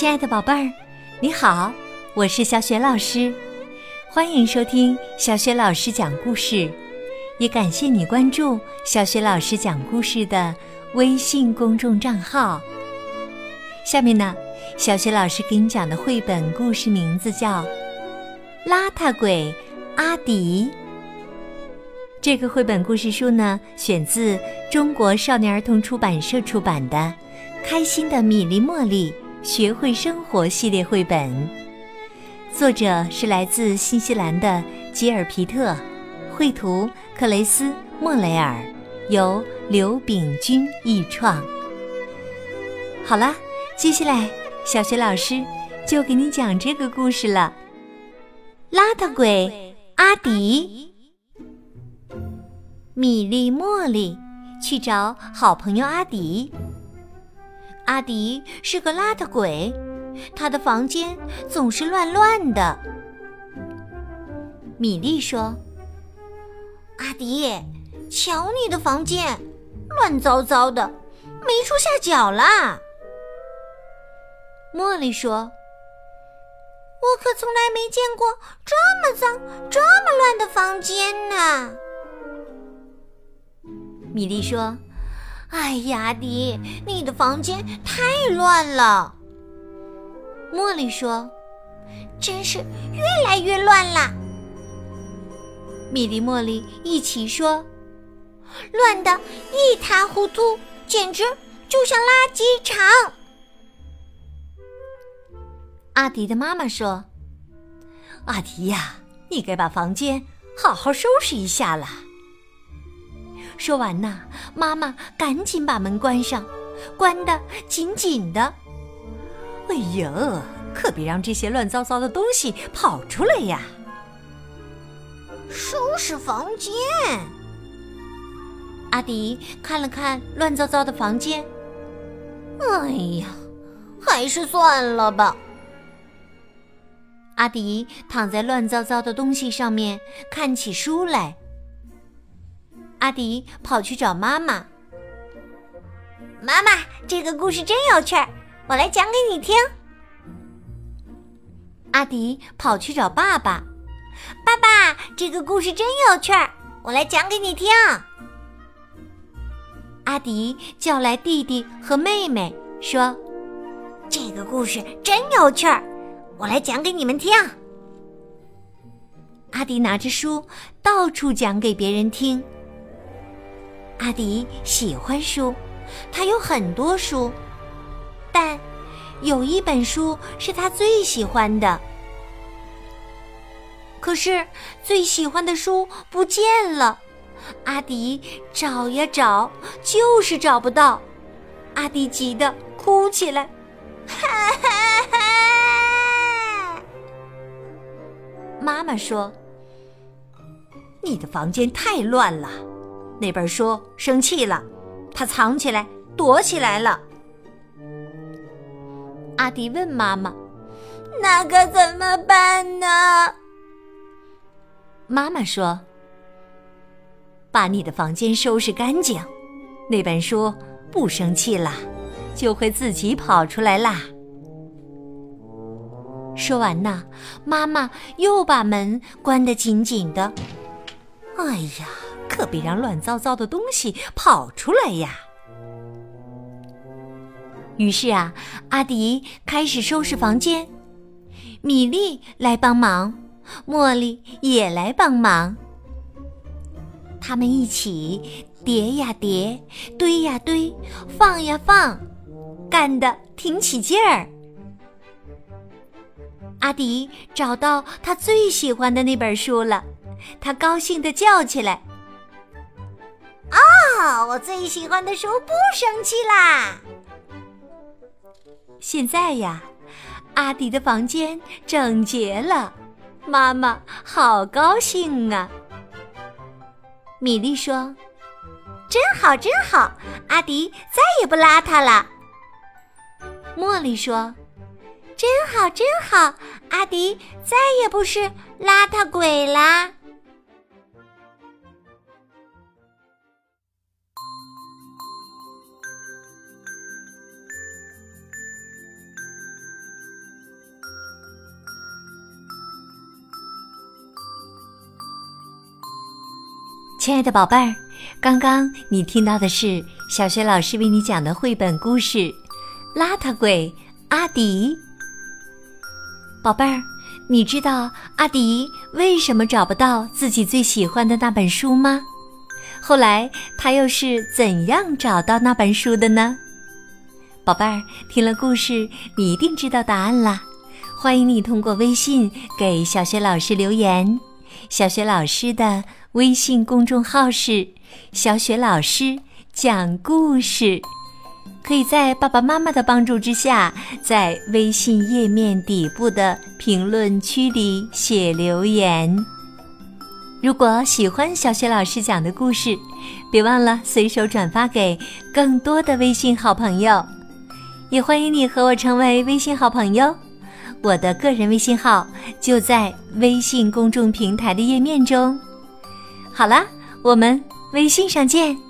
亲爱的宝贝儿，你好，我是小雪老师，欢迎收听小雪老师讲故事，也感谢你关注小雪老师讲故事的微信公众账号。下面呢，小雪老师给你讲的绘本故事名字叫《邋遢鬼阿迪》。这个绘本故事书呢，选自中国少年儿童出版社出版的《开心的米粒茉莉》。学会生活系列绘本，作者是来自新西兰的吉尔皮特，绘图克雷斯莫雷尔，由刘炳军译创。好了，接下来小学老师就给你讲这个故事了。邋遢鬼阿迪，米粒茉莉去找好朋友阿迪。阿迪是个邋遢鬼，他的房间总是乱乱的。米莉说：“阿迪，瞧你的房间，乱糟糟的，没处下脚啦。”茉莉说：“我可从来没见过这么脏、这么乱的房间呢。”米莉说。哎呀，阿迪，你的房间太乱了。茉莉说：“真是越来越乱啦。”米莉、茉莉一起说：“乱得一塌糊涂，简直就像垃圾场。”阿迪的妈妈说：“阿迪呀，你该把房间好好收拾一下了。”说完呐，妈妈赶紧把门关上，关得紧紧的。哎呀，可别让这些乱糟糟的东西跑出来呀！收拾房间。阿迪看了看乱糟糟的房间，哎呀，还是算了吧。阿迪躺在乱糟糟的东西上面，看起书来。阿迪跑去找妈妈。妈妈，这个故事真有趣儿，我来讲给你听。阿迪跑去找爸爸。爸爸，这个故事真有趣儿，我来讲给你听。阿迪叫来弟弟和妹妹，说：“这个故事真有趣儿，我来讲给你们听。”阿迪拿着书到处讲给别人听。阿迪喜欢书，他有很多书，但有一本书是他最喜欢的。可是最喜欢的书不见了，阿迪找呀找，就是找不到。阿迪急得哭起来，哈哈哈！妈妈说：“你的房间太乱了。”那本书生气了，他藏起来，躲起来了。阿迪问妈妈：“那可怎么办呢？”妈妈说：“把你的房间收拾干净，那本书不生气了，就会自己跑出来啦。”说完呢，妈妈又把门关得紧紧的。哎呀！可别让乱糟糟的东西跑出来呀！于是啊，阿迪开始收拾房间，米莉来帮忙，茉莉也来帮忙。他们一起叠呀叠，堆呀堆，放呀放，干得挺起劲儿。阿迪找到他最喜欢的那本书了，他高兴地叫起来。我最喜欢的书不生气啦！现在呀，阿迪的房间整洁了，妈妈好高兴啊！米莉说：“真好，真好，阿迪再也不邋遢了。”茉莉说：“真好，真好，阿迪再也不是邋遢鬼啦。”亲爱的宝贝儿，刚刚你听到的是小学老师为你讲的绘本故事《邋遢鬼阿迪》。宝贝儿，你知道阿迪为什么找不到自己最喜欢的那本书吗？后来他又是怎样找到那本书的呢？宝贝儿，听了故事，你一定知道答案啦！欢迎你通过微信给小学老师留言。小学老师的微信公众号是“小雪老师讲故事”，可以在爸爸妈妈的帮助之下，在微信页面底部的评论区里写留言。如果喜欢小雪老师讲的故事，别忘了随手转发给更多的微信好朋友。也欢迎你和我成为微信好朋友。我的个人微信号就在微信公众平台的页面中。好啦，我们微信上见。